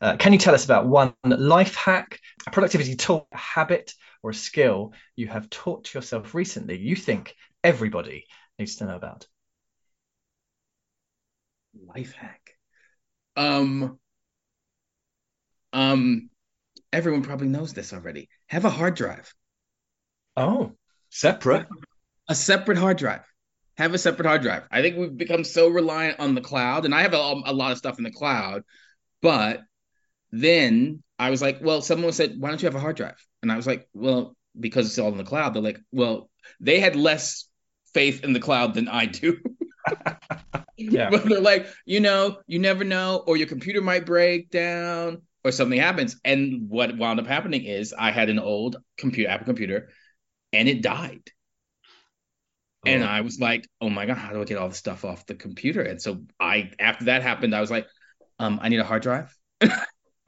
Uh, can you tell us about one life hack, a productivity tool, a habit, or a skill you have taught yourself recently you think everybody needs to know about? Life hack. Um, um, everyone probably knows this already. Have a hard drive. Oh, separate. A separate hard drive. Have a separate hard drive. I think we've become so reliant on the cloud, and I have a, a lot of stuff in the cloud, but then I was like, well, someone said, why don't you have a hard drive? And I was like, well, because it's all in the cloud. They're like, well, they had less faith in the cloud than I do. yeah. But they're like, you know, you never know, or your computer might break down or something happens. And what wound up happening is I had an old computer, Apple computer, and it died. Oh. And I was like, oh my God, how do I get all the stuff off the computer? And so I, after that happened, I was like, um, I need a hard drive.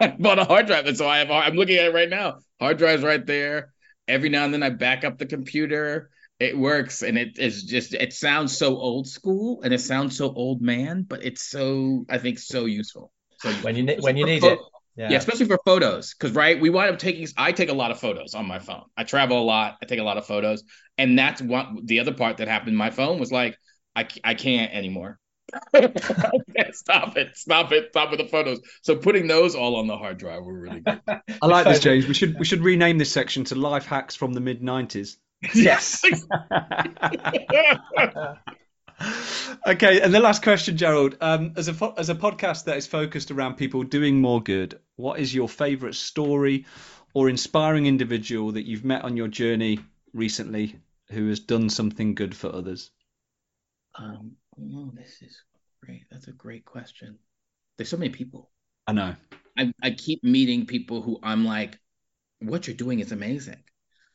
I bought a hard drive. And so I have, I'm looking at it right now. Hard drive's right there. Every now and then I back up the computer it works and it is just it sounds so old school and it sounds so old man but it's so i think so useful. So when you when you need it. Yeah. yeah especially for photos because right we wind up taking i take a lot of photos on my phone. I travel a lot i take a lot of photos and that's what the other part that happened my phone was like i, I can't anymore. Stop it stop it stop with the photos. So putting those all on the hard drive were really good. I like this james. We should we should rename this section to life hacks from the mid 90s Yes. okay, and the last question, Gerald. Um, as a as a podcast that is focused around people doing more good, what is your favourite story or inspiring individual that you've met on your journey recently who has done something good for others? Um, oh, this is great. That's a great question. There's so many people. I know. I, I keep meeting people who I'm like, what you're doing is amazing.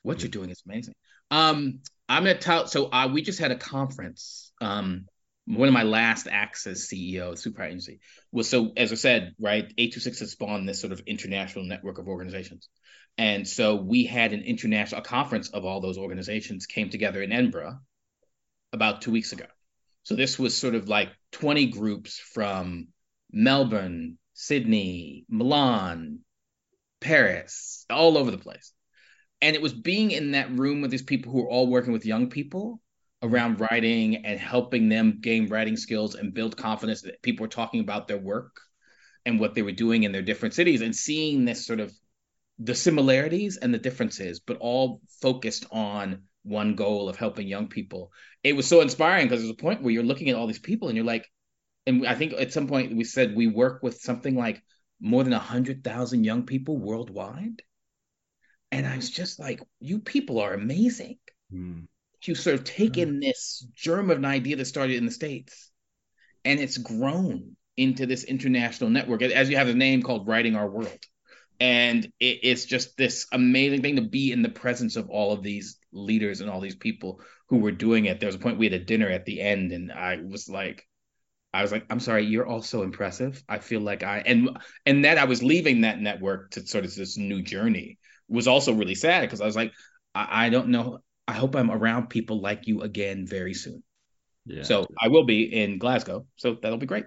What you're doing is amazing. Um, I'm gonna tell. So uh, we just had a conference. Um, one of my last acts as CEO of Super Agency was so, as I said, right, 826 has spawned this sort of international network of organizations. And so we had an international conference of all those organizations came together in Edinburgh about two weeks ago. So this was sort of like 20 groups from Melbourne, Sydney, Milan, Paris, all over the place. And it was being in that room with these people who are all working with young people around writing and helping them gain writing skills and build confidence that people were talking about their work and what they were doing in their different cities and seeing this sort of the similarities and the differences, but all focused on one goal of helping young people. It was so inspiring because there's a point where you're looking at all these people and you're like, and I think at some point we said we work with something like more than 100,000 young people worldwide. And I was just like, you people are amazing. Mm. You sort of taken mm. this germ of an idea that started in the States and it's grown into this international network. As you have a name called Writing Our World. And it, it's just this amazing thing to be in the presence of all of these leaders and all these people who were doing it. There was a point we had a dinner at the end, and I was like, I was like, I'm sorry, you're all so impressive. I feel like I and and that I was leaving that network to sort of this new journey was also really sad because I was like, I, I, don't know. I hope I'm around people like you again very soon. Yeah. So I will be in Glasgow. So that'll be great.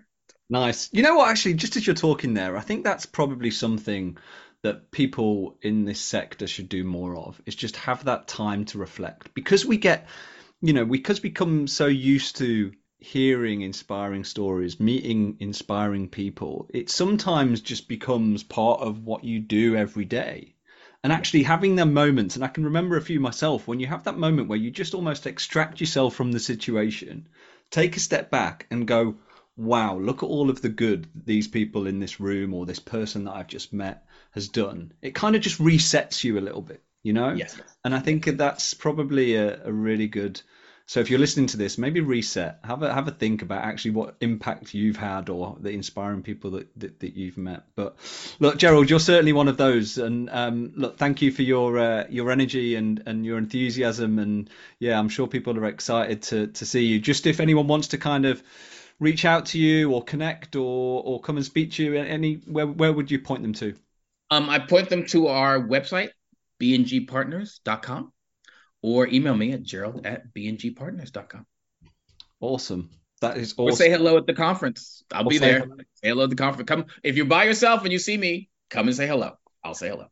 Nice. You know what? Actually, just as you're talking there, I think that's probably something that people in this sector should do more of. Is just have that time to reflect because we get, you know, because we come so used to hearing inspiring stories, meeting inspiring people, it sometimes just becomes part of what you do every day. And actually having them moments, and I can remember a few myself, when you have that moment where you just almost extract yourself from the situation, take a step back and go, wow, look at all of the good these people in this room or this person that I've just met has done. It kind of just resets you a little bit, you know? Yes. And I think that's probably a, a really good so if you're listening to this, maybe reset. Have a have a think about actually what impact you've had or the inspiring people that, that, that you've met. But look, Gerald, you're certainly one of those. And um, look, thank you for your uh, your energy and, and your enthusiasm. And yeah, I'm sure people are excited to to see you. Just if anyone wants to kind of reach out to you or connect or or come and speak to you, any where where would you point them to? Um, I point them to our website, bngpartners.com or email me at gerald at bngpartners.com. Awesome. That is awesome. Or say hello at the conference. I'll be there. Hello. Say hello at the conference. Come if you're by yourself and you see me, come and say hello. I'll say hello.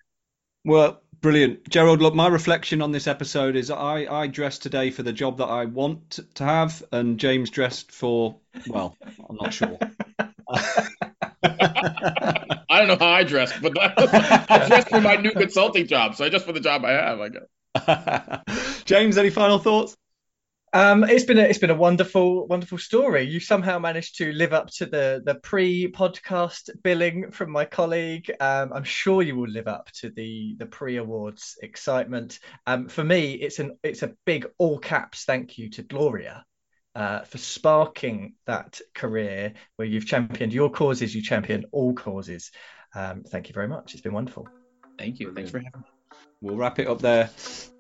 Well, brilliant, Gerald. Look, my reflection on this episode is I I dressed today for the job that I want to have, and James dressed for well, I'm not sure. I don't know how I dress, but I dressed for my new consulting job, so I just for the job I have, I guess. James, any final thoughts? Um, it's been a it's been a wonderful wonderful story. You somehow managed to live up to the the pre podcast billing from my colleague. Um, I'm sure you will live up to the the pre awards excitement. Um, for me, it's an it's a big all caps thank you to Gloria. Uh, for sparking that career where you've championed your causes, you champion all causes. Um, thank you very much. It's been wonderful. Thank you. Thanks for having me we'll wrap it up there.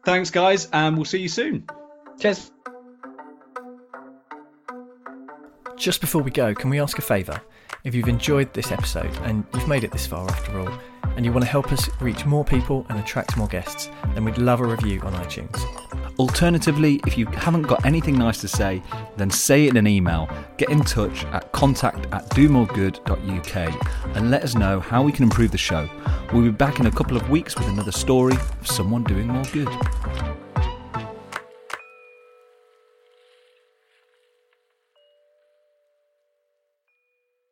Thanks, guys, and we'll see you soon. Cheers. Just before we go, can we ask a favour? If you've enjoyed this episode and you've made it this far after all, and you want to help us reach more people and attract more guests, then we'd love a review on iTunes. Alternatively, if you haven't got anything nice to say, then say it in an email. Get in touch at contact at domoregood.uk and let us know how we can improve the show. We'll be back in a couple of weeks with another story of someone doing more good.